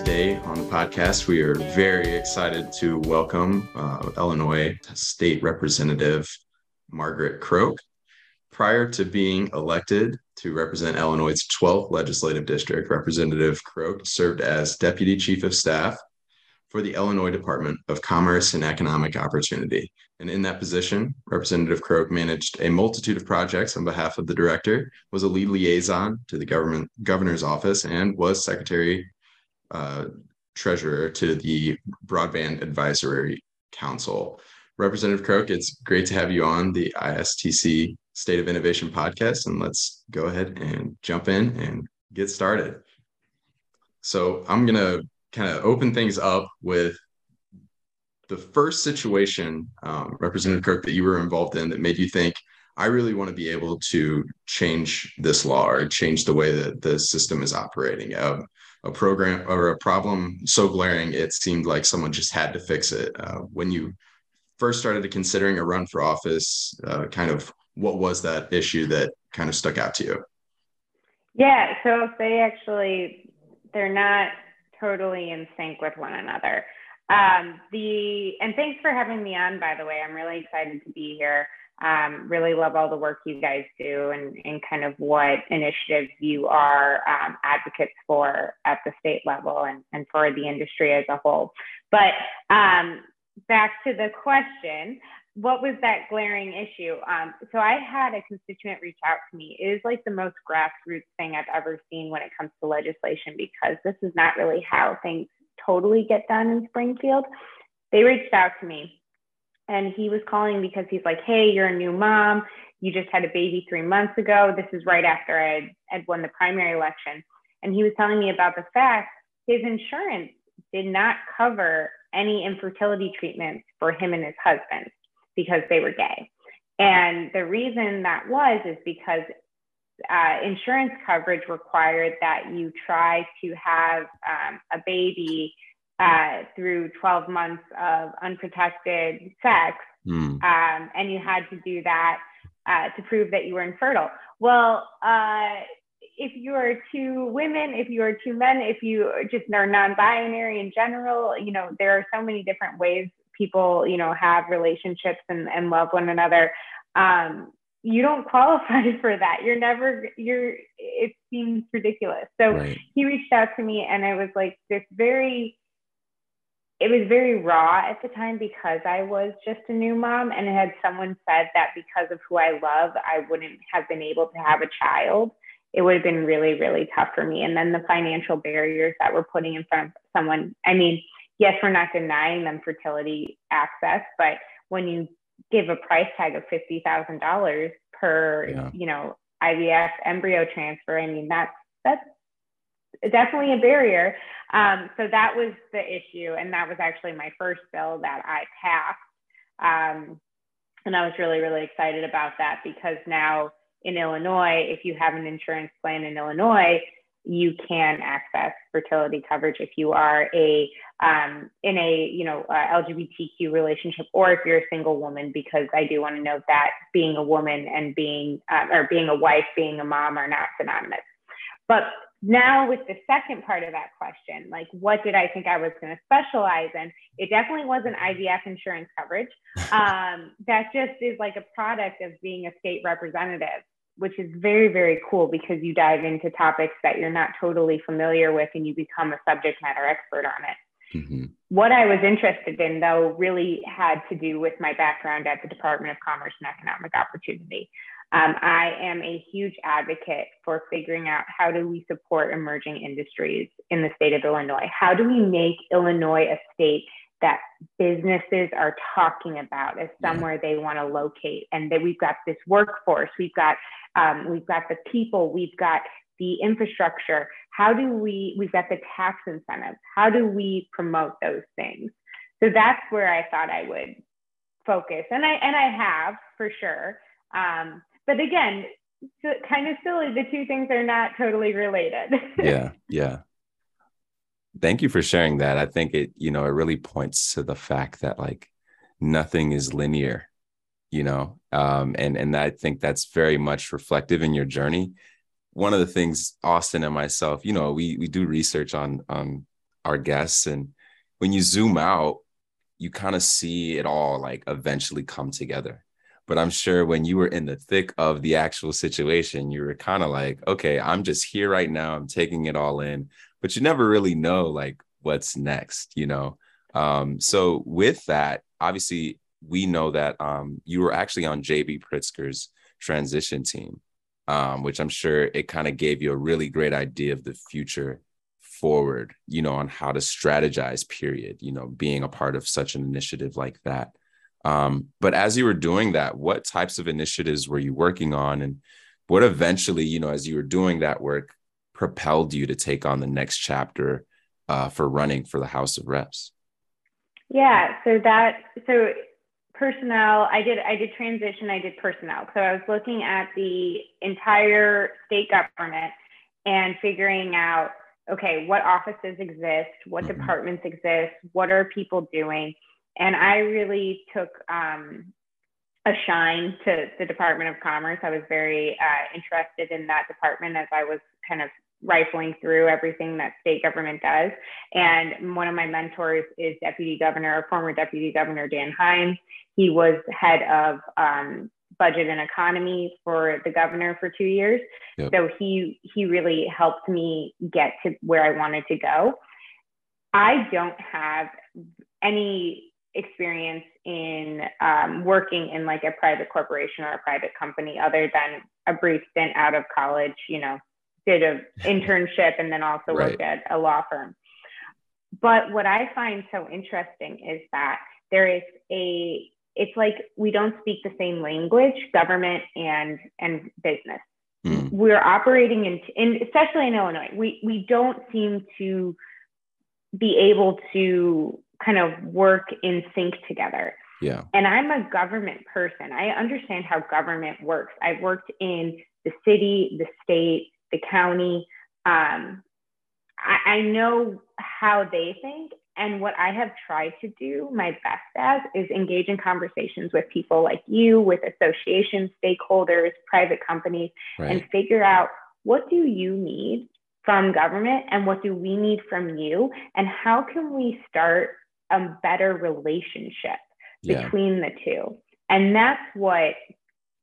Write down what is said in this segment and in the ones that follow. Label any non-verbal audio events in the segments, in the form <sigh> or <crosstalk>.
Today on the podcast, we are very excited to welcome uh, Illinois State Representative Margaret Croke. Prior to being elected to represent Illinois' 12th legislative district, Representative Croke served as Deputy Chief of Staff for the Illinois Department of Commerce and Economic Opportunity. And in that position, Representative Croke managed a multitude of projects on behalf of the director, was a lead liaison to the government governor's office, and was secretary uh, treasurer to the Broadband Advisory Council. Representative Croke, it's great to have you on the ISTC State of Innovation podcast. And let's go ahead and jump in and get started. So I'm going to kind of open things up with the first situation, um, Representative Croke, that you were involved in that made you think, I really want to be able to change this law or change the way that the system is operating. Uh, a program or a problem so glaring, it seemed like someone just had to fix it. Uh, when you first started considering a run for office, uh, kind of what was that issue that kind of stuck out to you? Yeah, so if they actually, they're not totally in sync with one another. Um, the and thanks for having me on. By the way, I'm really excited to be here. Um, really love all the work you guys do and, and kind of what initiatives you are um, advocates for at the state level and, and for the industry as a whole. But um, back to the question, what was that glaring issue? Um, so I had a constituent reach out to me. It is like the most grassroots thing I've ever seen when it comes to legislation because this is not really how things totally get done in Springfield. They reached out to me and he was calling because he's like, Hey, you're a new mom. You just had a baby three months ago. This is right after I had won the primary election. And he was telling me about the fact his insurance did not cover any infertility treatments for him and his husband because they were gay. And the reason that was is because uh, insurance coverage required that you try to have um, a baby uh, through 12 months of unprotected sex. Mm. Um, and you had to do that uh, to prove that you were infertile. Well, uh, if you are two women, if you are two men, if you just are non-binary in general, you know there are so many different ways people, you know, have relationships and, and love one another. Um, you don't <laughs> qualify for that. You're never, you're, it seems ridiculous. So right. he reached out to me and I was like this very, it was very raw at the time because I was just a new mom and had someone said that because of who I love, I wouldn't have been able to have a child. It would have been really, really tough for me. And then the financial barriers that we're putting in front of someone. I mean, yes, we're not denying them fertility access, but when you give a price tag of fifty thousand dollars per, yeah. you know, IVF embryo transfer, I mean that's that's definitely a barrier. Um, so that was the issue, and that was actually my first bill that I passed. Um, and I was really, really excited about that because now in Illinois, if you have an insurance plan in Illinois, you can access fertility coverage if you are a um, in a you know uh, LGBTQ relationship or if you're a single woman because I do want to note that being a woman and being um, or being a wife being a mom are not synonymous. But now with the second part of that question, like what did I think I was going to specialize in? It definitely wasn't IVF insurance coverage. <laughs> Um, that just is like a product of being a state representative which is very, very cool because you dive into topics that you're not totally familiar with and you become a subject matter expert on it. Mm-hmm. What I was interested in, though, really had to do with my background at the Department of Commerce and Economic Opportunity. Um, I am a huge advocate for figuring out how do we support emerging industries in the state of Illinois? How do we make Illinois a state that businesses are talking about as somewhere they want to locate and that we've got this workforce we've got um, we've got the people we've got the infrastructure. How do we, we've got the tax incentives. How do we promote those things? So that's where I thought I would focus. And I, and I have for sure. Um, but again, kind of silly. The two things are not totally related. <laughs> yeah. Yeah. Thank you for sharing that. I think it, you know, it really points to the fact that like nothing is linear, you know, um, and and I think that's very much reflective in your journey. One of the things Austin and myself, you know, we we do research on on our guests, and when you zoom out, you kind of see it all like eventually come together. But I'm sure when you were in the thick of the actual situation, you were kind of like, okay, I'm just here right now. I'm taking it all in, but you never really know like what's next, you know. Um, so with that, obviously we know that um, you were actually on JB Pritzker's transition team, um, which I'm sure it kind of gave you a really great idea of the future forward, you know, on how to strategize, period, you know, being a part of such an initiative like that. Um, but as you were doing that, what types of initiatives were you working on? And what eventually, you know, as you were doing that work, propelled you to take on the next chapter uh, for running for the House of Reps? Yeah, so that, so personnel i did i did transition i did personnel so i was looking at the entire state government and figuring out okay what offices exist what mm-hmm. departments exist what are people doing and i really took um, a shine to the department of commerce i was very uh, interested in that department as i was kind of rifling through everything that state government does. And one of my mentors is Deputy Governor, former Deputy Governor Dan Hynes. He was head of um, budget and economy for the governor for two years. Yep. So he he really helped me get to where I wanted to go. I don't have any experience in um, working in like a private corporation or a private company other than a brief stint out of college, you know, did an <laughs> internship and then also right. worked at a law firm. But what I find so interesting is that there is a it's like we don't speak the same language, government and and business. Mm. We're operating in, in especially in Illinois. We we don't seem to be able to kind of work in sync together. Yeah. And I'm a government person. I understand how government works. I've worked in the city, the state, the county. Um, I, I know how they think. And what I have tried to do my best as is engage in conversations with people like you, with associations, stakeholders, private companies, right. and figure out what do you need from government and what do we need from you? And how can we start a better relationship yeah. between the two? And that's what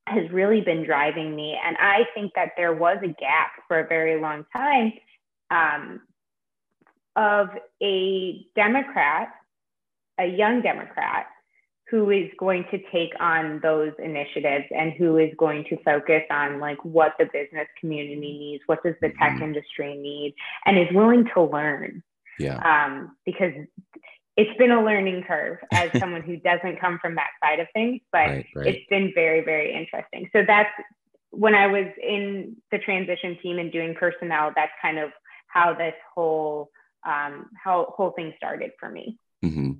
has really been driving me. And I think that there was a gap for a very long time um, of a Democrat, a young Democrat, who is going to take on those initiatives and who is going to focus on like what the business community needs, what does the tech mm-hmm. industry need, and is willing to learn. Yeah. Um, because it's been a learning curve <laughs> as someone who doesn't come from that side of things, but right, right. it's been very, very interesting. So that's when I was in the transition team and doing personnel, that's kind of how this whole um, how whole thing started for me. Mm-hmm.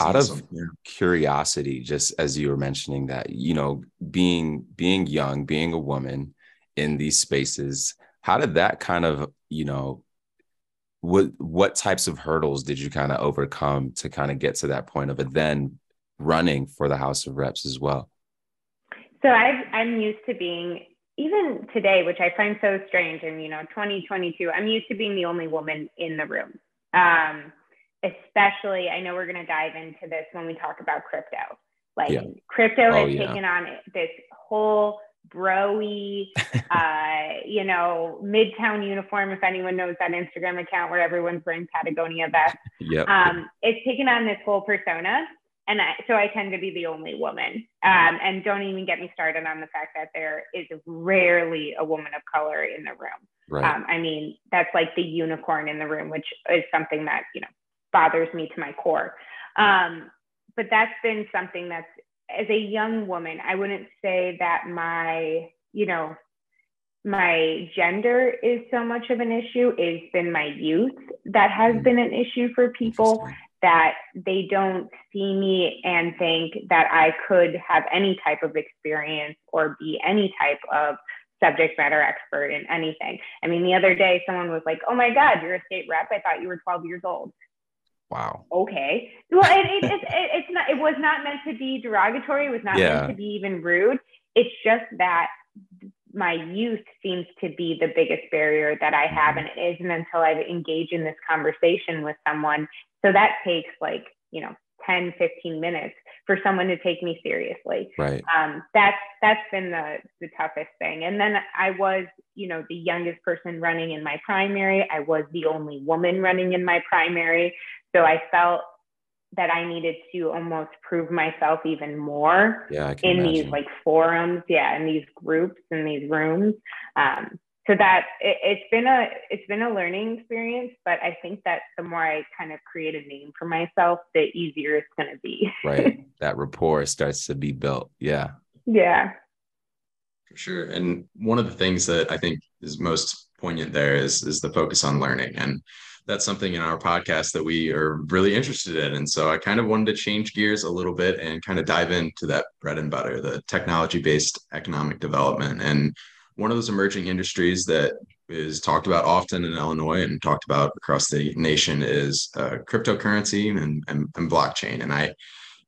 Out awesome. of yeah. curiosity, just as you were mentioning that, you know, being being young, being a woman in these spaces, how did that kind of, you know, what what types of hurdles did you kind of overcome to kind of get to that point of it then running for the House of Reps as well? So i I'm used to being even today, which I find so strange. And you know, 2022, I'm used to being the only woman in the room. Um, especially, I know we're going to dive into this when we talk about crypto. Like yeah. crypto oh, has yeah. taken on this whole broy, <laughs> uh, you know, Midtown uniform. If anyone knows that Instagram account where everyone's wearing Patagonia vests, yep. um, it's taken on this whole persona. And I, so I tend to be the only woman. Um, and don't even get me started on the fact that there is rarely a woman of color in the room. Right. Um, I mean, that's like the unicorn in the room, which is something that, you know, bothers me to my core. Um, but that's been something that's as a young woman, I wouldn't say that my, you know, my gender is so much of an issue it's been my youth that has mm-hmm. been an issue for people that they don't see me and think that I could have any type of experience or be any type of subject matter expert in anything. I mean, the other day someone was like, "Oh my God, you're a state rep. I thought you were 12 years old." Wow. Okay. Well, it, it, it, it's not. It was not meant to be derogatory. It was not yeah. meant to be even rude. It's just that my youth seems to be the biggest barrier that I have, and it isn't until I engage in this conversation with someone. So that takes like you know 10, 15 minutes for someone to take me seriously. Right. Um, that's that's been the the toughest thing. And then I was, you know, the youngest person running in my primary. I was the only woman running in my primary. So I felt that I needed to almost prove myself even more yeah, in imagine. these like forums, yeah, in these groups, in these rooms. Um, so that it, it's been a it's been a learning experience, but I think that the more I kind of create a name for myself, the easier it's going to be. right, <laughs> that rapport starts to be built. Yeah. Yeah. For sure, and one of the things that I think is most poignant there is is the focus on learning and that's something in our podcast that we are really interested in. And so I kind of wanted to change gears a little bit and kind of dive into that bread and butter, the technology based economic development. And one of those emerging industries that is talked about often in Illinois and talked about across the nation is uh, cryptocurrency and, and, and blockchain. And I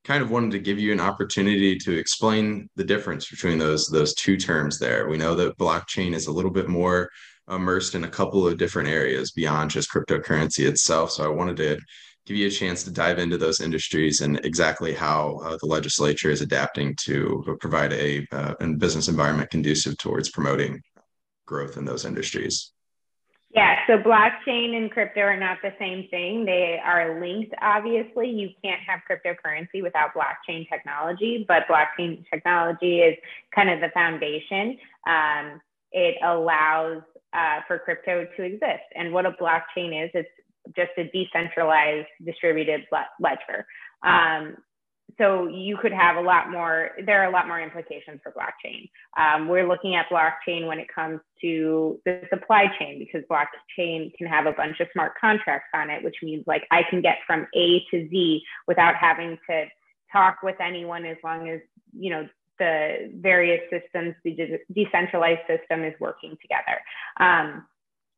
kind of wanted to give you an opportunity to explain the difference between those those two terms there. We know that blockchain is a little bit more immersed in a couple of different areas beyond just cryptocurrency itself. So I wanted to give you a chance to dive into those industries and exactly how uh, the legislature is adapting to provide a, uh, a business environment conducive towards promoting growth in those industries. Yeah, so blockchain and crypto are not the same thing. They are linked, obviously. You can't have cryptocurrency without blockchain technology, but blockchain technology is kind of the foundation. Um, it allows uh, for crypto to exist. And what a blockchain is, it's just a decentralized distributed ledger. Um, so you could have a lot more, there are a lot more implications for blockchain. Um, we're looking at blockchain when it comes to the supply chain because blockchain can have a bunch of smart contracts on it, which means like I can get from A to Z without having to talk with anyone as long as, you know, the various systems, the decentralized system is working together. Um,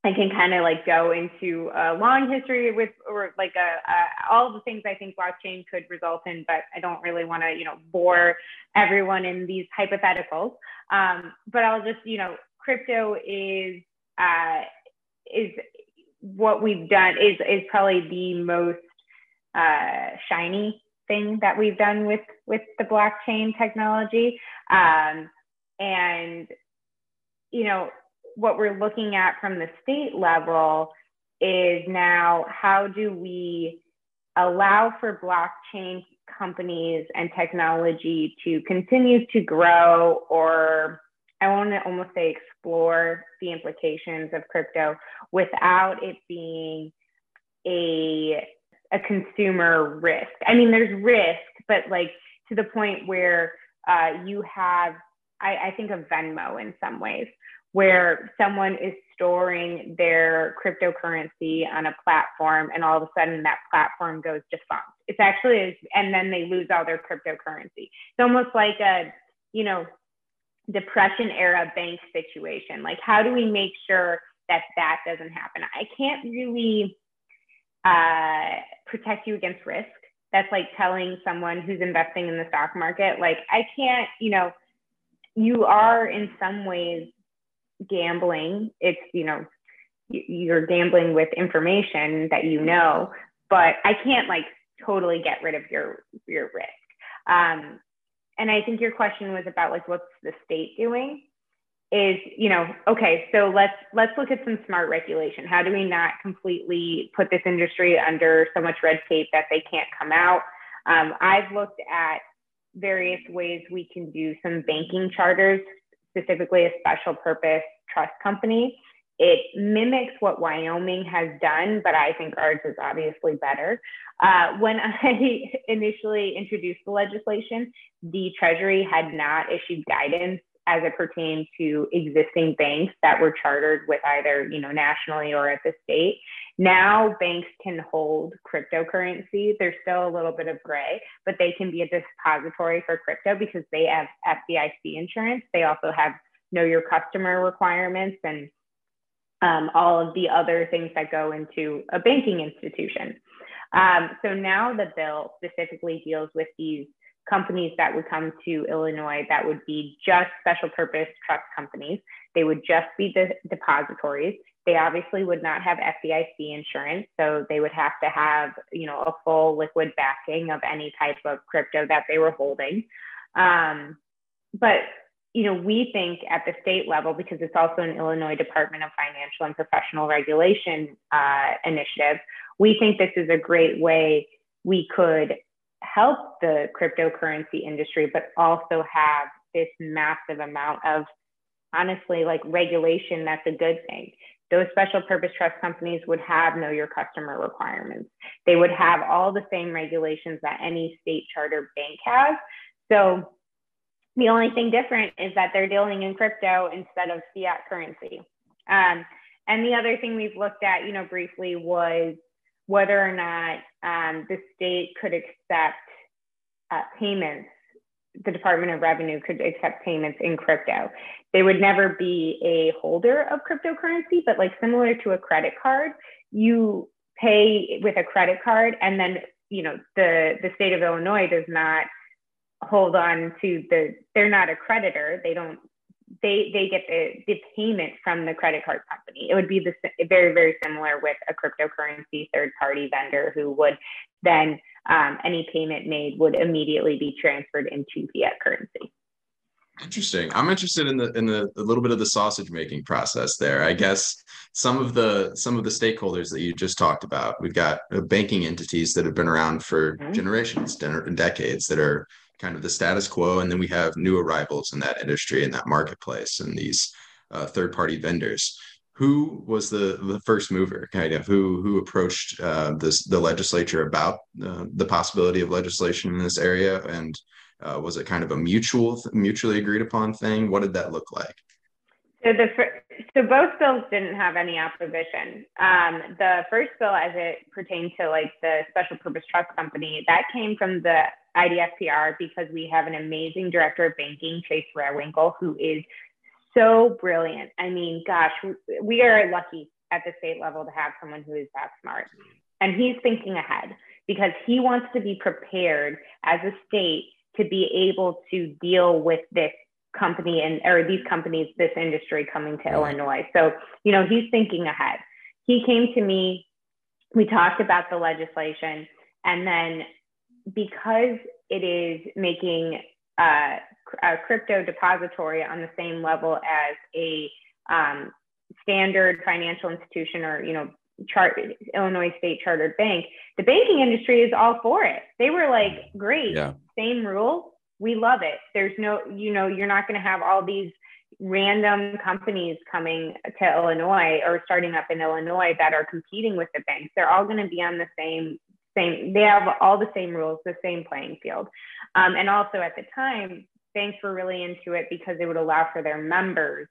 I can kind of like go into a long history with or like a, a, all the things I think blockchain could result in, but I don't really want to you know bore everyone in these hypotheticals. Um, but I'll just you know crypto is uh, is what we've done is is probably the most uh, shiny thing that we've done with with the blockchain technology um, and you know what we're looking at from the state level is now how do we allow for blockchain companies and technology to continue to grow or I want to almost say explore the implications of crypto without it being a a consumer risk. I mean, there's risk, but like to the point where uh, you have, I, I think of Venmo in some ways, where someone is storing their cryptocurrency on a platform and all of a sudden that platform goes defunct. It's actually, and then they lose all their cryptocurrency. It's almost like a, you know, depression era bank situation. Like, how do we make sure that that doesn't happen? I can't really uh, protect you against risk. That's like telling someone who's investing in the stock market, like, I can't, you know, you are in some ways gambling. It's, you know, you're gambling with information that you know, but I can't like totally get rid of your your risk. Um, and I think your question was about like what's the state doing? Is you know okay so let's let's look at some smart regulation. How do we not completely put this industry under so much red tape that they can't come out? Um, i've looked at various ways we can do some banking charters specifically a special purpose trust company. It mimics what wyoming has done but i think ours is obviously better. Uh, when <laughs> i initially introduced the legislation the treasury had not issued guidance as it pertained to existing banks that were chartered with either, you know, nationally or at the state. Now banks can hold cryptocurrency. There's still a little bit of gray, but they can be a depository for crypto because they have FDIC insurance. They also have know your customer requirements and um, all of the other things that go into a banking institution. Um, so now the bill specifically deals with these companies that would come to Illinois that would be just special purpose trust companies. They would just be the depositories. They obviously would not have FDIC insurance, so they would have to have, you know, a full liquid backing of any type of crypto that they were holding. Um, but you know, we think at the state level, because it's also an Illinois Department of Financial and Professional Regulation uh, initiative, we think this is a great way we could help the cryptocurrency industry, but also have this massive amount of honestly like regulation that's a good thing. Those special purpose trust companies would have know your customer requirements. They would have all the same regulations that any state charter bank has. So the only thing different is that they're dealing in crypto instead of fiat currency. Um, and the other thing we've looked at you know briefly was whether or not um, the state could accept uh, payments, the Department of Revenue could accept payments in crypto. They would never be a holder of cryptocurrency, but like similar to a credit card, you pay with a credit card and then you know the the state of Illinois does not hold on to the they're not a creditor they don't they they get the, the payment from the credit card company. It would be the very very similar with a cryptocurrency third party vendor who would then um, any payment made would immediately be transferred into fiat currency. Interesting. I'm interested in the in the a little bit of the sausage making process there. I guess some of the some of the stakeholders that you just talked about. We've got uh, banking entities that have been around for mm-hmm. generations and decades that are kind of the status quo, and then we have new arrivals in that industry in that marketplace and these uh, third party vendors. Who was the the first mover? Kind of who who approached uh, this the legislature about uh, the possibility of legislation in this area, and uh, was it kind of a mutual mutually agreed upon thing? What did that look like? So the so both bills didn't have any opposition. Um, the first bill, as it pertained to like the special purpose trust company, that came from the IDFPR because we have an amazing director of banking, Chasse Rehwinkel, who is so brilliant. I mean, gosh, we are lucky at the state level to have someone who is that smart. And he's thinking ahead because he wants to be prepared as a state to be able to deal with this company and or these companies, this industry coming to Illinois. So, you know, he's thinking ahead. He came to me, we talked about the legislation, and then because it is making uh, a crypto depository on the same level as a um, standard financial institution or you know chart Illinois state chartered bank, the banking industry is all for it. They were like, great, yeah. same rules. We love it. There's no, you know, you're not going to have all these random companies coming to Illinois or starting up in Illinois that are competing with the banks. They're all going to be on the same same, they have all the same rules, the same playing field. Um, and also at the time, banks were really into it because it would allow for their members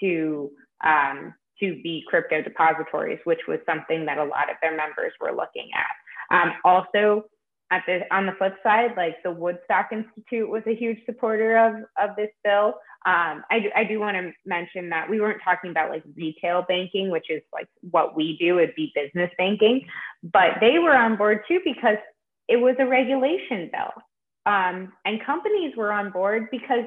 to um, to be crypto depositories, which was something that a lot of their members were looking at. Um, also, at the on the flip side, like the Woodstock Institute was a huge supporter of of this bill. Um, I do, I do want to mention that we weren't talking about like retail banking, which is like what we do, it'd be business banking, but they were on board too because it was a regulation bill. Um, and companies were on board because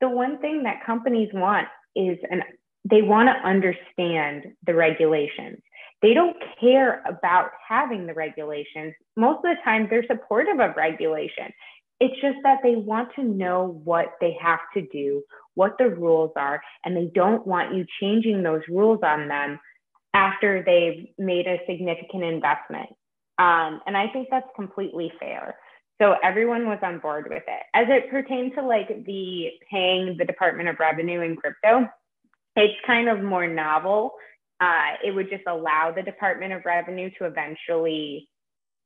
the one thing that companies want is an they want to understand the regulations. They don't care about having the regulations. Most of the time, they're supportive of regulation. It's just that they want to know what they have to do, what the rules are, and they don't want you changing those rules on them after they've made a significant investment. Um, and I think that's completely fair. So everyone was on board with it. As it pertains to like the paying the Department of Revenue in crypto, it's kind of more novel. Uh, it would just allow the Department of Revenue to eventually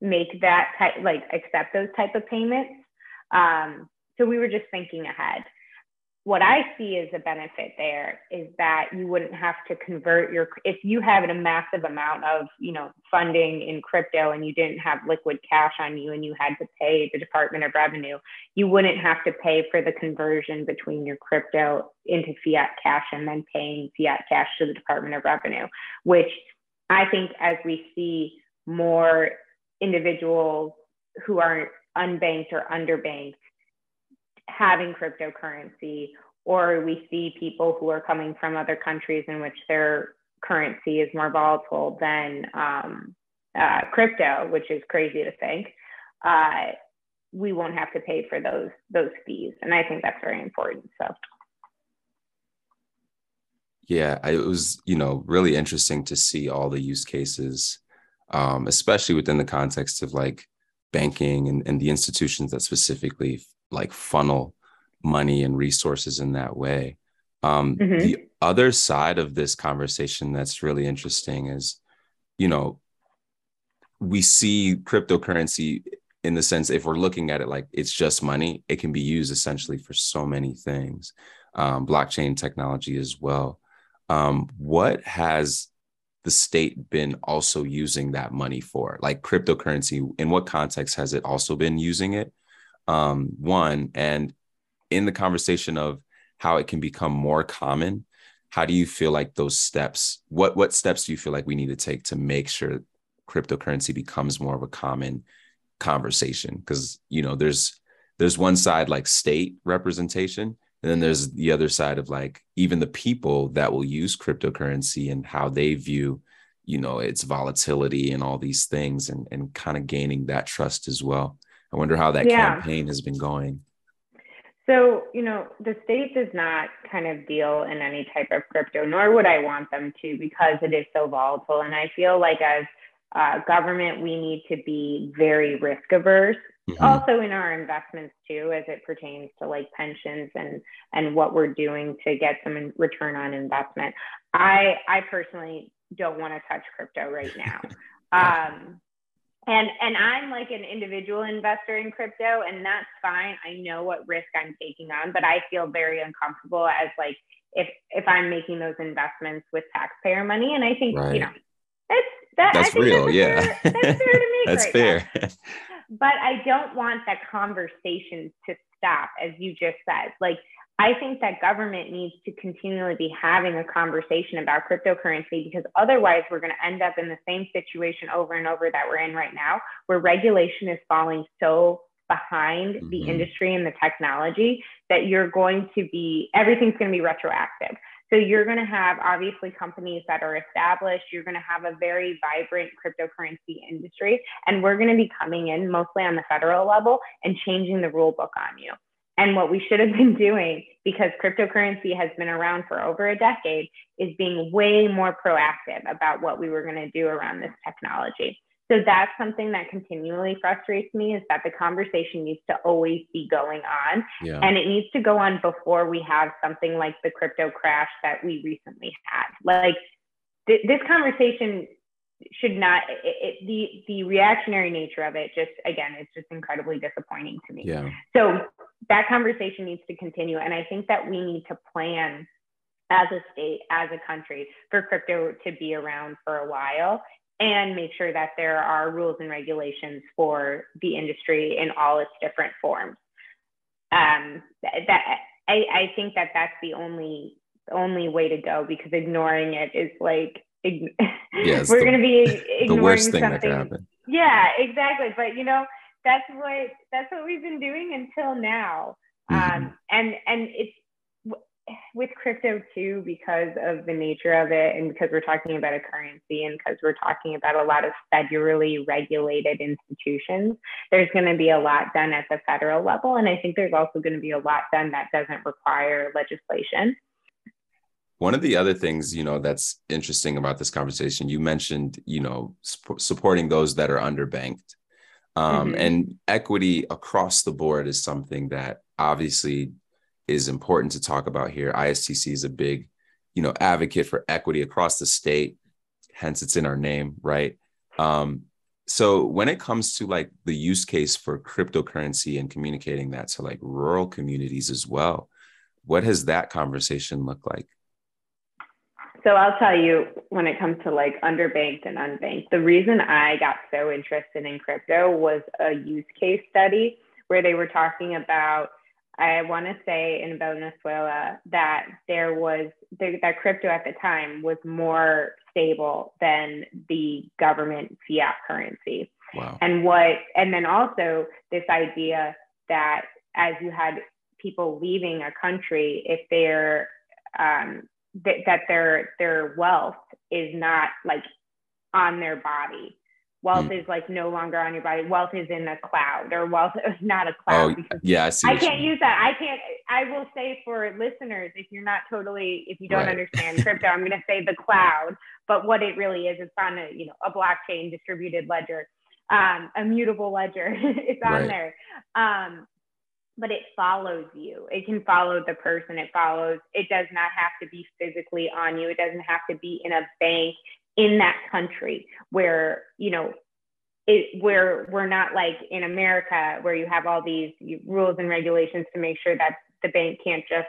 make that type, like accept those type of payments. Um, so we were just thinking ahead. What I see as a benefit there is that you wouldn't have to convert your if you have a massive amount of you know funding in crypto and you didn't have liquid cash on you and you had to pay the Department of Revenue, you wouldn't have to pay for the conversion between your crypto into fiat cash and then paying fiat cash to the Department of Revenue, which I think as we see more individuals who are unbanked or underbanked having cryptocurrency, or we see people who are coming from other countries in which their currency is more volatile than um, uh, crypto, which is crazy to think. Uh, we won't have to pay for those those fees, and I think that's very important. So. Yeah, it was, you know, really interesting to see all the use cases, um, especially within the context of like banking and, and the institutions that specifically like funnel money and resources in that way. Um, mm-hmm. The other side of this conversation that's really interesting is, you know, we see cryptocurrency in the sense if we're looking at it like it's just money, it can be used essentially for so many things, um, blockchain technology as well. Um, what has the state been also using that money for? Like cryptocurrency, in what context has it also been using it? Um, one and in the conversation of how it can become more common how do you feel like those steps what what steps do you feel like we need to take to make sure cryptocurrency becomes more of a common conversation? Because you know there's there's one side like state representation and then there's the other side of like even the people that will use cryptocurrency and how they view you know its volatility and all these things and and kind of gaining that trust as well I wonder how that yeah. campaign has been going. So, you know, the state does not kind of deal in any type of crypto, nor would I want them to because it is so volatile. And I feel like as uh, government, we need to be very risk averse. Mm-hmm. Also in our investments too, as it pertains to like pensions and and what we're doing to get some return on investment. I I personally don't want to touch crypto right now. <laughs> um, and and i'm like an individual investor in crypto and that's fine. I know what risk i'm taking on but i feel very uncomfortable as like if if i'm making those investments with taxpayer money and i think right. you know that's that, that's real that's yeah. fair, that's fair to <laughs> me that's right fair. but i don't want that conversation to stop as you just said. Like I think that government needs to continually be having a conversation about cryptocurrency because otherwise we're going to end up in the same situation over and over that we're in right now, where regulation is falling so behind mm-hmm. the industry and the technology that you're going to be, everything's going to be retroactive. So you're going to have obviously companies that are established. You're going to have a very vibrant cryptocurrency industry, and we're going to be coming in mostly on the federal level and changing the rule book on you. And what we should have been doing, because cryptocurrency has been around for over a decade, is being way more proactive about what we were going to do around this technology. So that's something that continually frustrates me is that the conversation needs to always be going on. Yeah. And it needs to go on before we have something like the crypto crash that we recently had. Like th- this conversation should not it, it, the the reactionary nature of it just again it's just incredibly disappointing to me yeah so that conversation needs to continue and i think that we need to plan as a state as a country for crypto to be around for a while and make sure that there are rules and regulations for the industry in all its different forms um, that I, I think that that's the only only way to go because ignoring it is like yes, <laughs> we're going to be ignoring <laughs> the worst thing something. that could happen. Yeah, exactly. But you know, that's what that's what we've been doing until now. Mm-hmm. Um, and and it's with crypto too because of the nature of it and because we're talking about a currency and because we're talking about a lot of federally regulated institutions there's going to be a lot done at the federal level and i think there's also going to be a lot done that doesn't require legislation one of the other things, you know, that's interesting about this conversation, you mentioned, you know, sp- supporting those that are underbanked. Um, mm-hmm. And equity across the board is something that obviously is important to talk about here. ISTC is a big, you know, advocate for equity across the state. Hence, it's in our name, right? Um, so when it comes to like the use case for cryptocurrency and communicating that to like rural communities as well, what has that conversation looked like so I'll tell you when it comes to like underbanked and unbanked, the reason I got so interested in crypto was a use case study where they were talking about, I want to say in Venezuela that there was that crypto at the time was more stable than the government fiat currency. Wow. And what, and then also this idea that as you had people leaving a country, if they're um, that, that their their wealth is not like on their body. Wealth mm. is like no longer on your body. Wealth is in a cloud, or wealth <laughs> is not a cloud. Oh, yeah, I see. I can't use that. I can't. I will say for listeners, if you're not totally, if you don't right. understand <laughs> crypto, I'm going to say the cloud. But what it really is, it's on a you know a blockchain distributed ledger, um, a mutable ledger. <laughs> it's on right. there. Um, but it follows you. It can follow the person. It follows, it does not have to be physically on you. It doesn't have to be in a bank in that country where, you know, it, where we're not like in America where you have all these rules and regulations to make sure that the bank can't just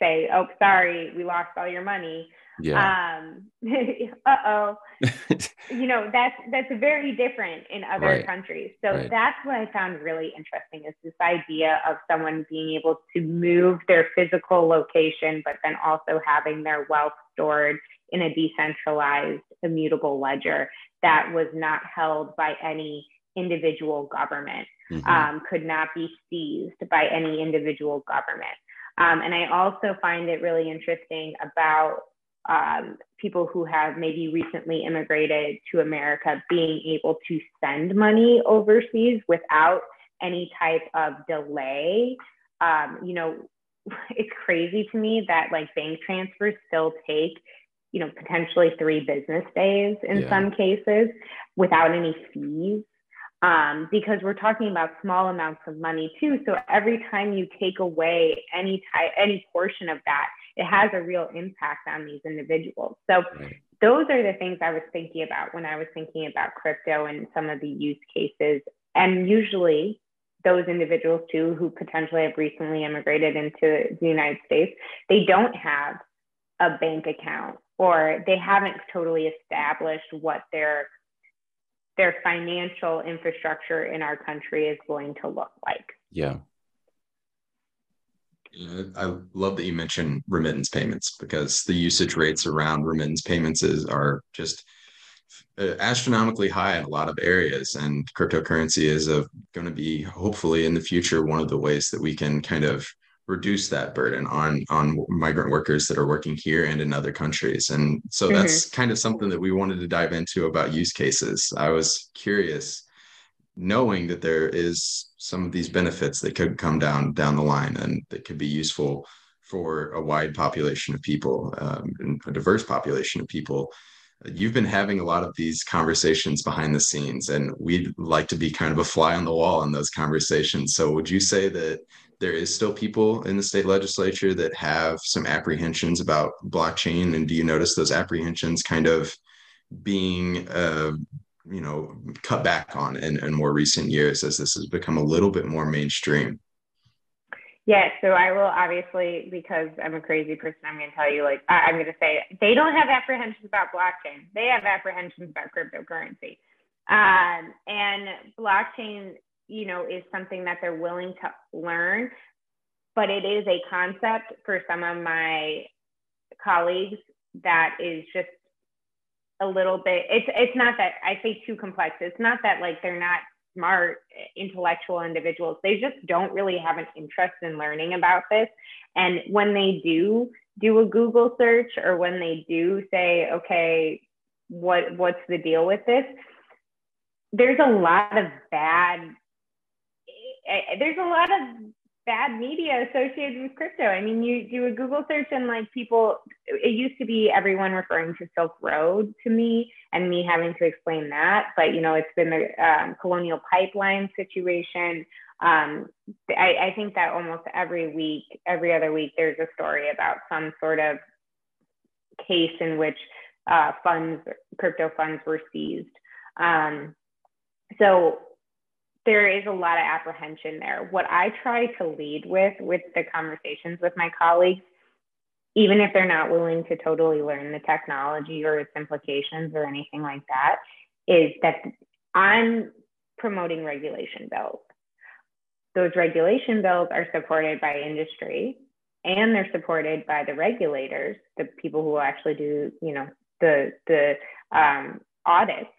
say, oh, sorry, we lost all your money. Yeah. Um, <laughs> uh-oh. <laughs> you know, that's that's very different in other right. countries. So right. that's what I found really interesting is this idea of someone being able to move their physical location, but then also having their wealth stored in a decentralized, immutable ledger that was not held by any individual government, mm-hmm. um, could not be seized by any individual government. Um, and I also find it really interesting about um, people who have maybe recently immigrated to America being able to send money overseas without any type of delay. Um, you know, <laughs> it's crazy to me that like bank transfers still take, you know, potentially three business days in yeah. some cases without any fees. Um, because we're talking about small amounts of money too. So every time you take away any type, any portion of that, it has a real impact on these individuals. So right. those are the things I was thinking about when I was thinking about crypto and some of the use cases. And usually those individuals too who potentially have recently immigrated into the United States, they don't have a bank account or they haven't totally established what their their financial infrastructure in our country is going to look like. Yeah. I love that you mentioned remittance payments because the usage rates around remittance payments is, are just uh, astronomically high in a lot of areas and cryptocurrency is going to be hopefully in the future one of the ways that we can kind of reduce that burden on on migrant workers that are working here and in other countries and so mm-hmm. that's kind of something that we wanted to dive into about use cases i was curious knowing that there is some of these benefits that could come down down the line and that could be useful for a wide population of people um, a diverse population of people. You've been having a lot of these conversations behind the scenes and we'd like to be kind of a fly on the wall in those conversations. So would you say that there is still people in the state legislature that have some apprehensions about blockchain? And do you notice those apprehensions kind of being uh, you know cut back on in, in more recent years as this has become a little bit more mainstream yeah, so I will obviously, because I'm a crazy person, I'm going to tell you, like, I'm going to say they don't have apprehensions about blockchain. They have apprehensions about cryptocurrency. Um, and blockchain, you know, is something that they're willing to learn, but it is a concept for some of my colleagues that is just a little bit it's it's not that i say too complex it's not that like they're not smart intellectual individuals they just don't really have an interest in learning about this. And when they do do a google search or when they do say okay what what's the deal with this there's a lot of bad eh, eh, there's a lot of bad media associated with crypto. I mean, you do a Google search and like people, it used to be everyone referring to Silk Road to me and me having to explain that. But, you know, it's been the um, colonial pipeline situation. Um, I, I think that almost every week, every other week, there's a story about some sort of case in which uh, funds, crypto funds were seized. Um, so there is a lot of apprehension there. What I try to lead with with the conversations with my colleagues, even if they're not willing to totally learn the technology or its implications or anything like that, is that I'm promoting regulation bills. Those regulation bills are supported by industry and they're supported by the regulators, the people who actually do, you know, the the um, audits.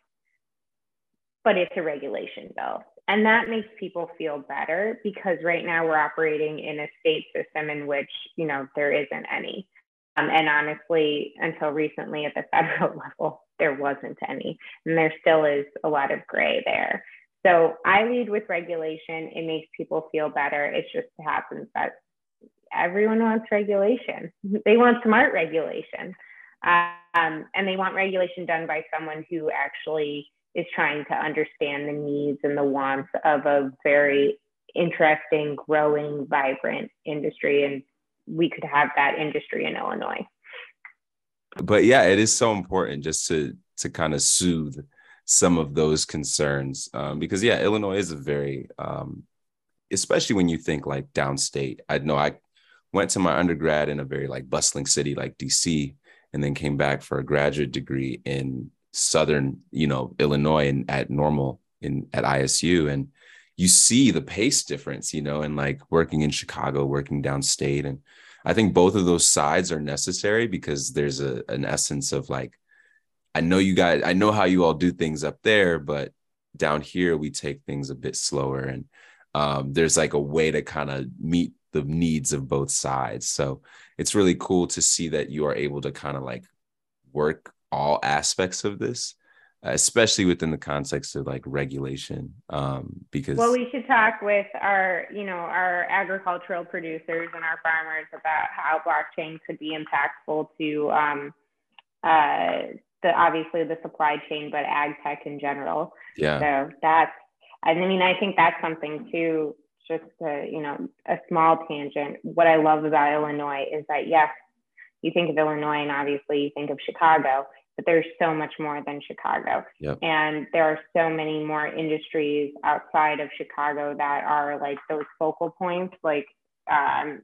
But it's a regulation bill, and that makes people feel better because right now we're operating in a state system in which you know there isn't any. Um, and honestly, until recently at the <laughs> federal level, there wasn't any, and there still is a lot of gray there. So I lead with regulation. It makes people feel better. It just happens that everyone wants regulation. <laughs> They want smart regulation. Um, and they want regulation done by someone who actually is trying to understand the needs and the wants of a very interesting, growing, vibrant industry. And we could have that industry in Illinois. But yeah, it is so important just to to kind of soothe some of those concerns um, because yeah, Illinois is a very um, especially when you think like downstate. I know I went to my undergrad in a very like bustling city like DC and then came back for a graduate degree in southern, you know, Illinois and at normal in at ISU and you see the pace difference, you know, and like working in Chicago, working downstate. And I think both of those sides are necessary because there's a an essence of like I know you guys I know how you all do things up there but down here we take things a bit slower. And um, there's like a way to kind of meet the needs of both sides. So it's really cool to see that you are able to kind of like work all aspects of this, especially within the context of like regulation. Um, because well, we should talk with our, you know, our agricultural producers and our farmers about how blockchain could be impactful to um, uh, the obviously the supply chain, but ag tech in general. Yeah. So that's, I mean, I think that's something too just a, you know, a small tangent. What I love about Illinois is that yes, you think of Illinois and obviously you think of Chicago, but there's so much more than Chicago. Yep. And there are so many more industries outside of Chicago that are like those focal points. Like um,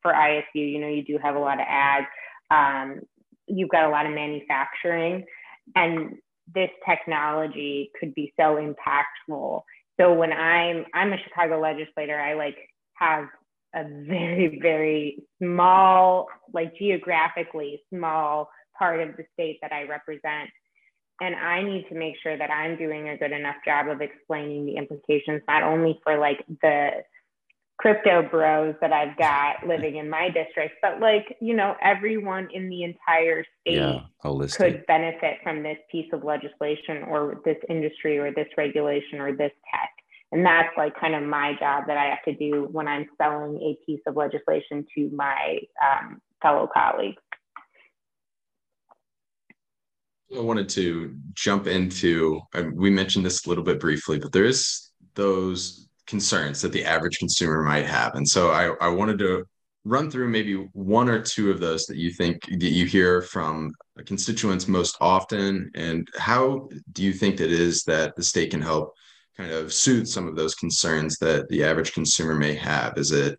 for ISU, you know, you do have a lot of ag. Um, you've got a lot of manufacturing, and this technology could be so impactful so when I'm I'm a Chicago legislator, I like have a very very small, like geographically small part of the state that I represent. And I need to make sure that I'm doing a good enough job of explaining the implications, not only for like the crypto bros that I've got living in my district, but like, you know, everyone in the entire state yeah, could benefit from this piece of legislation or this industry or this regulation or this tech. And that's like kind of my job that I have to do when I'm selling a piece of legislation to my um, fellow colleagues. I wanted to jump into, we mentioned this a little bit briefly, but there is those concerns that the average consumer might have. And so I, I wanted to run through maybe one or two of those that you think that you hear from constituents most often. And how do you think that is that the state can help kind of soothe some of those concerns that the average consumer may have? Is it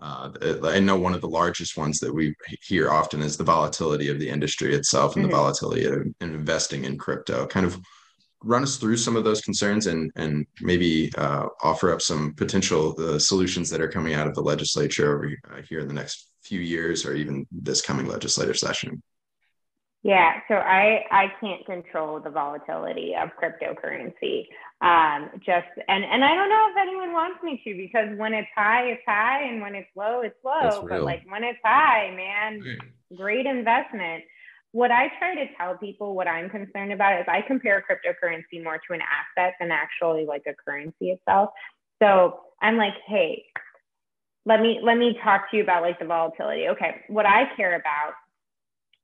uh, I know one of the largest ones that we hear often is the volatility of the industry itself and mm-hmm. the volatility of investing in crypto. Kind of run us through some of those concerns and and maybe uh, offer up some potential uh, solutions that are coming out of the legislature over uh, here in the next few years or even this coming legislative session. Yeah, so I I can't control the volatility of cryptocurrency. Um, just and and I don't know if anyone wants me to because when it's high, it's high, and when it's low, it's low. But like when it's high, man, great investment what I try to tell people what I'm concerned about is I compare cryptocurrency more to an asset than actually like a currency itself. So I'm like, hey, let me let me talk to you about like the volatility. Okay, what I care about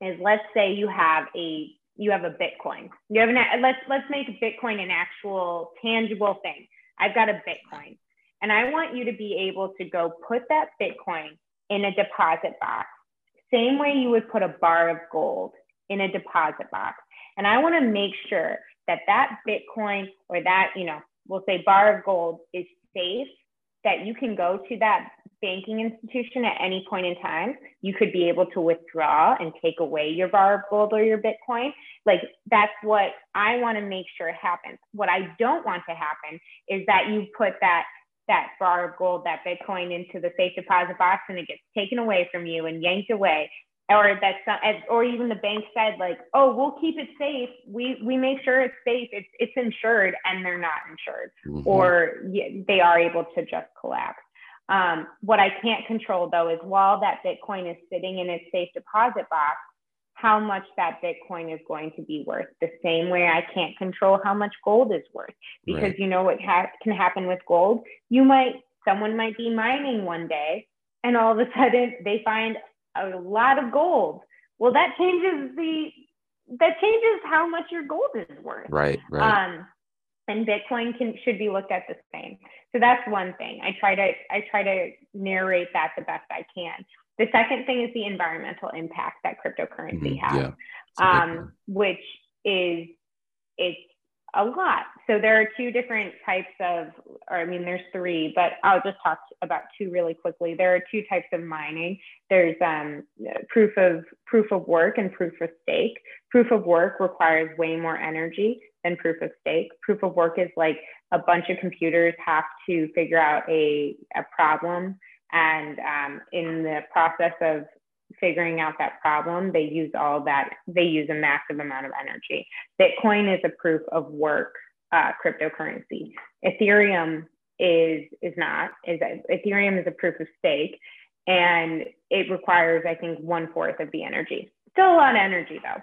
is let's say you have a you have a Bitcoin. You have an let's let's make Bitcoin an actual tangible thing. I've got a Bitcoin, and I want you to be able to go put that Bitcoin in a deposit box same way you would put a bar of gold in a deposit box. And I want to make sure that that Bitcoin or that, you know, we'll say bar of gold is safe, that you can go to that banking institution at any point in time. You could be able to withdraw and take away your bar of gold or your Bitcoin. Like that's what I want to make sure happens. What I don't want to happen is that you put that that bar of gold, that Bitcoin into the safe deposit box and it gets taken away from you and yanked away or that some, or even the bank said like, oh, we'll keep it safe. We we make sure it's safe. It's it's insured, and they're not insured, mm-hmm. or they are able to just collapse. Um, what I can't control though is while that Bitcoin is sitting in its safe deposit box, how much that Bitcoin is going to be worth. The same way I can't control how much gold is worth, because right. you know what ha- can happen with gold. You might someone might be mining one day, and all of a sudden they find a lot of gold. Well, that changes the that changes how much your gold is worth. Right, right. Um, and Bitcoin can should be looked at the same. So that's one thing. I try to I try to narrate that the best I can. The second thing is the environmental impact that cryptocurrency mm-hmm, has, yeah, um, which is it's a lot. So there are two different types of, or I mean, there's three, but I'll just talk about two really quickly. There are two types of mining. There's um, proof of proof of work and proof of stake. Proof of work requires way more energy than proof of stake. Proof of work is like a bunch of computers have to figure out a, a problem, and um, in the process of figuring out that problem, they use all that, they use a massive amount of energy. Bitcoin is a proof of work uh, cryptocurrency. Ethereum is is not, is Ethereum is a proof of stake and it requires, I think, one fourth of the energy. Still a lot of energy though.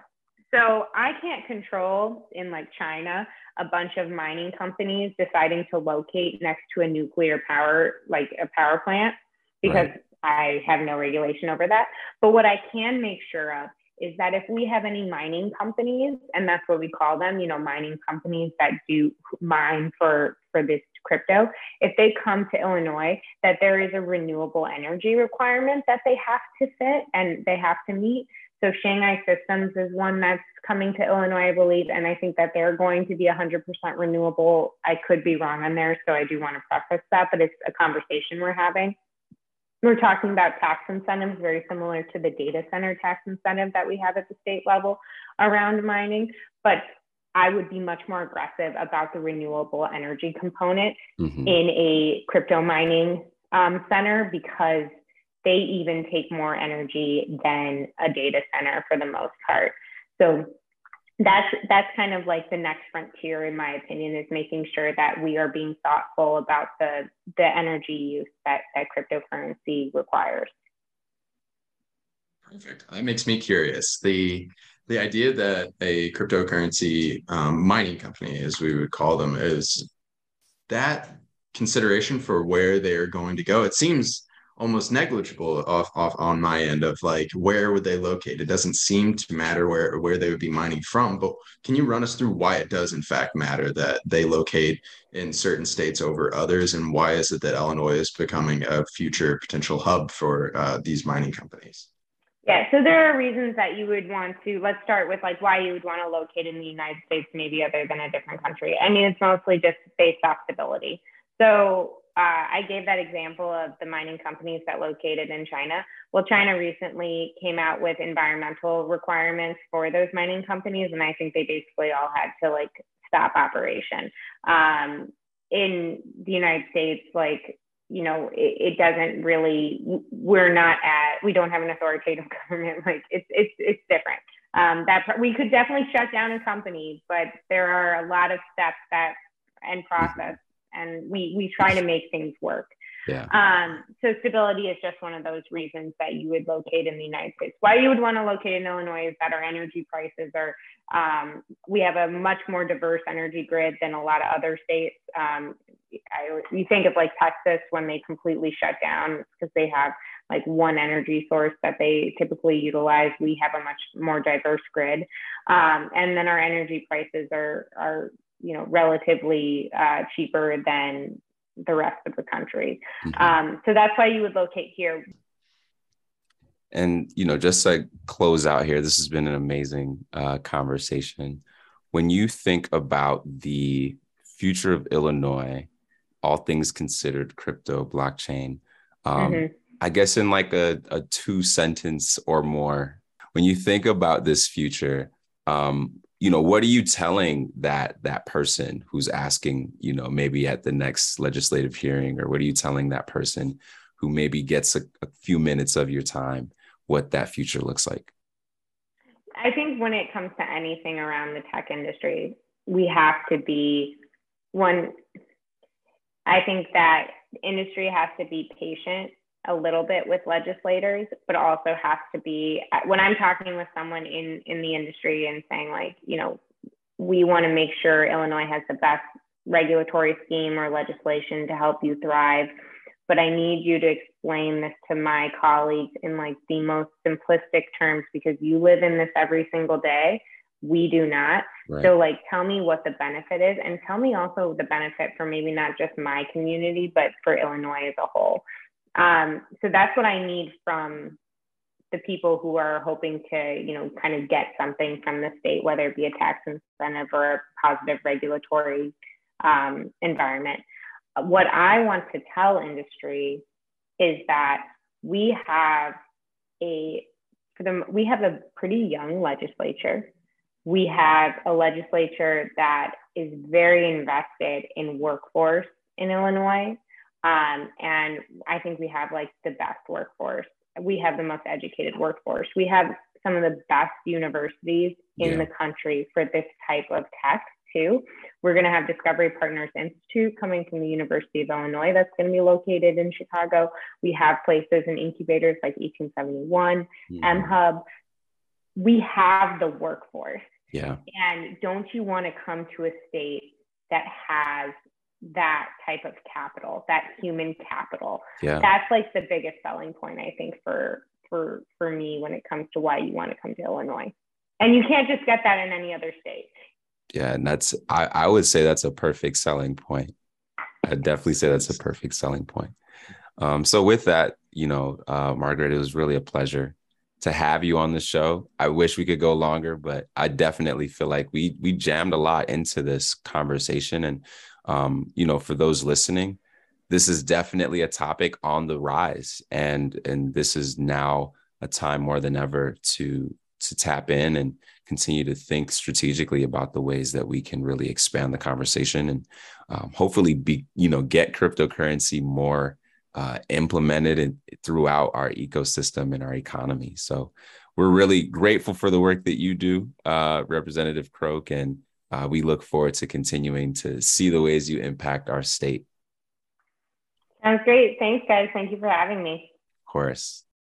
So I can't control in like China a bunch of mining companies deciding to locate next to a nuclear power, like a power plant, because right. I have no regulation over that. But what I can make sure of is that if we have any mining companies, and that's what we call them, you know, mining companies that do mine for for this crypto, if they come to Illinois, that there is a renewable energy requirement that they have to fit and they have to meet. So Shanghai Systems is one that's coming to Illinois, I believe, and I think that they're going to be 100% renewable. I could be wrong on there, so I do want to preface that, but it's a conversation we're having we're talking about tax incentives very similar to the data center tax incentive that we have at the state level around mining but i would be much more aggressive about the renewable energy component mm-hmm. in a crypto mining um, center because they even take more energy than a data center for the most part. So that's that's kind of like the next frontier in my opinion is making sure that we are being thoughtful about the the energy use that that cryptocurrency requires. Perfect. That makes me curious. The the idea that a cryptocurrency um, mining company as we would call them is that consideration for where they're going to go. It seems almost negligible off, off on my end of like where would they locate? It doesn't seem to matter where where they would be mining from but can you run us through why it does in fact matter that they locate in certain states over others and why is it that illinois is becoming a future potential hub for uh, these mining companies? Yeah so there are reasons that you would want to let's start with like why you would want to locate in the united states maybe other than a different country. I mean it's mostly just based off stability. So uh, I gave that example of the mining companies that located in China. Well, China recently came out with environmental requirements for those mining companies, and I think they basically all had to like stop operation. Um, in the United States, like you know, it, it, doesn't really. We're not at. We don't have an authoritative <laughs> government. Like it's it's it's different. Um, that we could definitely shut down a company, but there are a lot of steps that and process and we we try to make things work. Yeah. Um, so stability is just one of those reasons that you would locate in the United States. Why you would want to locate in Illinois is that our energy prices are, um, we have a much more diverse energy grid than a lot of other states. Um, I, you think of like Texas when they completely shut down because they have like one energy source that they typically utilize. We have a much more diverse grid. Um, and then our energy prices are, are you know relatively uh, cheaper than the rest of the country. Mm-hmm. Um, so that's why you would locate here. And you know, just to close out here, this has been an amazing uh, conversation. When you think about the future of Illinois, all things considered, crypto, blockchain. Um, mm-hmm. I guess in like a, a two sentence or more, when you think about this future, um, you know, what are you telling that that person who's asking, you know, maybe at the next legislative hearing, or what are you telling that person who maybe gets a, a few minutes of your time, what that future looks like? I think when it comes to anything around the tech industry, we have to be one. I think that industry has to be patient a little bit with legislators, but also has to be when I'm talking with someone in in the industry and saying like, you know, we want to make sure Illinois has the best regulatory scheme or legislation to help you thrive. But I need you to explain this to my colleagues in like the most simplistic terms because you live in this every single day. We do not. Right. So, like, tell me what the benefit is, and tell me also the benefit for maybe not just my community, but for Illinois as a whole. Um, so that's what I need from the people who are hoping to, you know, kind of get something from the state, whether it be a tax incentive or a positive regulatory um, environment. What I want to tell industry is that we have a for them we have a pretty young legislature. We have a legislature that is very invested in workforce in Illinois. Um, and I think we have like the best workforce. We have the most educated workforce. We have some of the best universities in yeah. the country for this type of tech too. We're going to have Discovery Partners Institute coming from the University of Illinois that's going to be located in Chicago. We have places and incubators like 1871, mm-hmm. mHUB. We have the workforce. Yeah. And don't you want to come to a state that has that type of capital, that human capital. Yeah. That's like the biggest selling point, I think, for for for me when it comes to why you want to come to Illinois. And you can't just get that in any other state. Yeah, and that's I, I would say that's a perfect selling point. I'd definitely say that's a perfect selling point. Um, so with that, you know, uh, Margaret, it was really a pleasure to have you on the show. I wish we could go longer, but I definitely feel like we we jammed a lot into this conversation, and um, you know, for those listening, this is definitely a topic on the rise, and and this is now a time more than ever to to tap in and continue to think strategically about the ways that we can really expand the conversation and um, hopefully be you know get cryptocurrency more uh, implemented in, throughout our ecosystem and our economy. So we're really grateful for the work that you do, uh, Representative Croke, and uh, we look forward to continuing to see the ways you impact our state. Sounds great. Thanks, guys. Thank you for having me. Of course.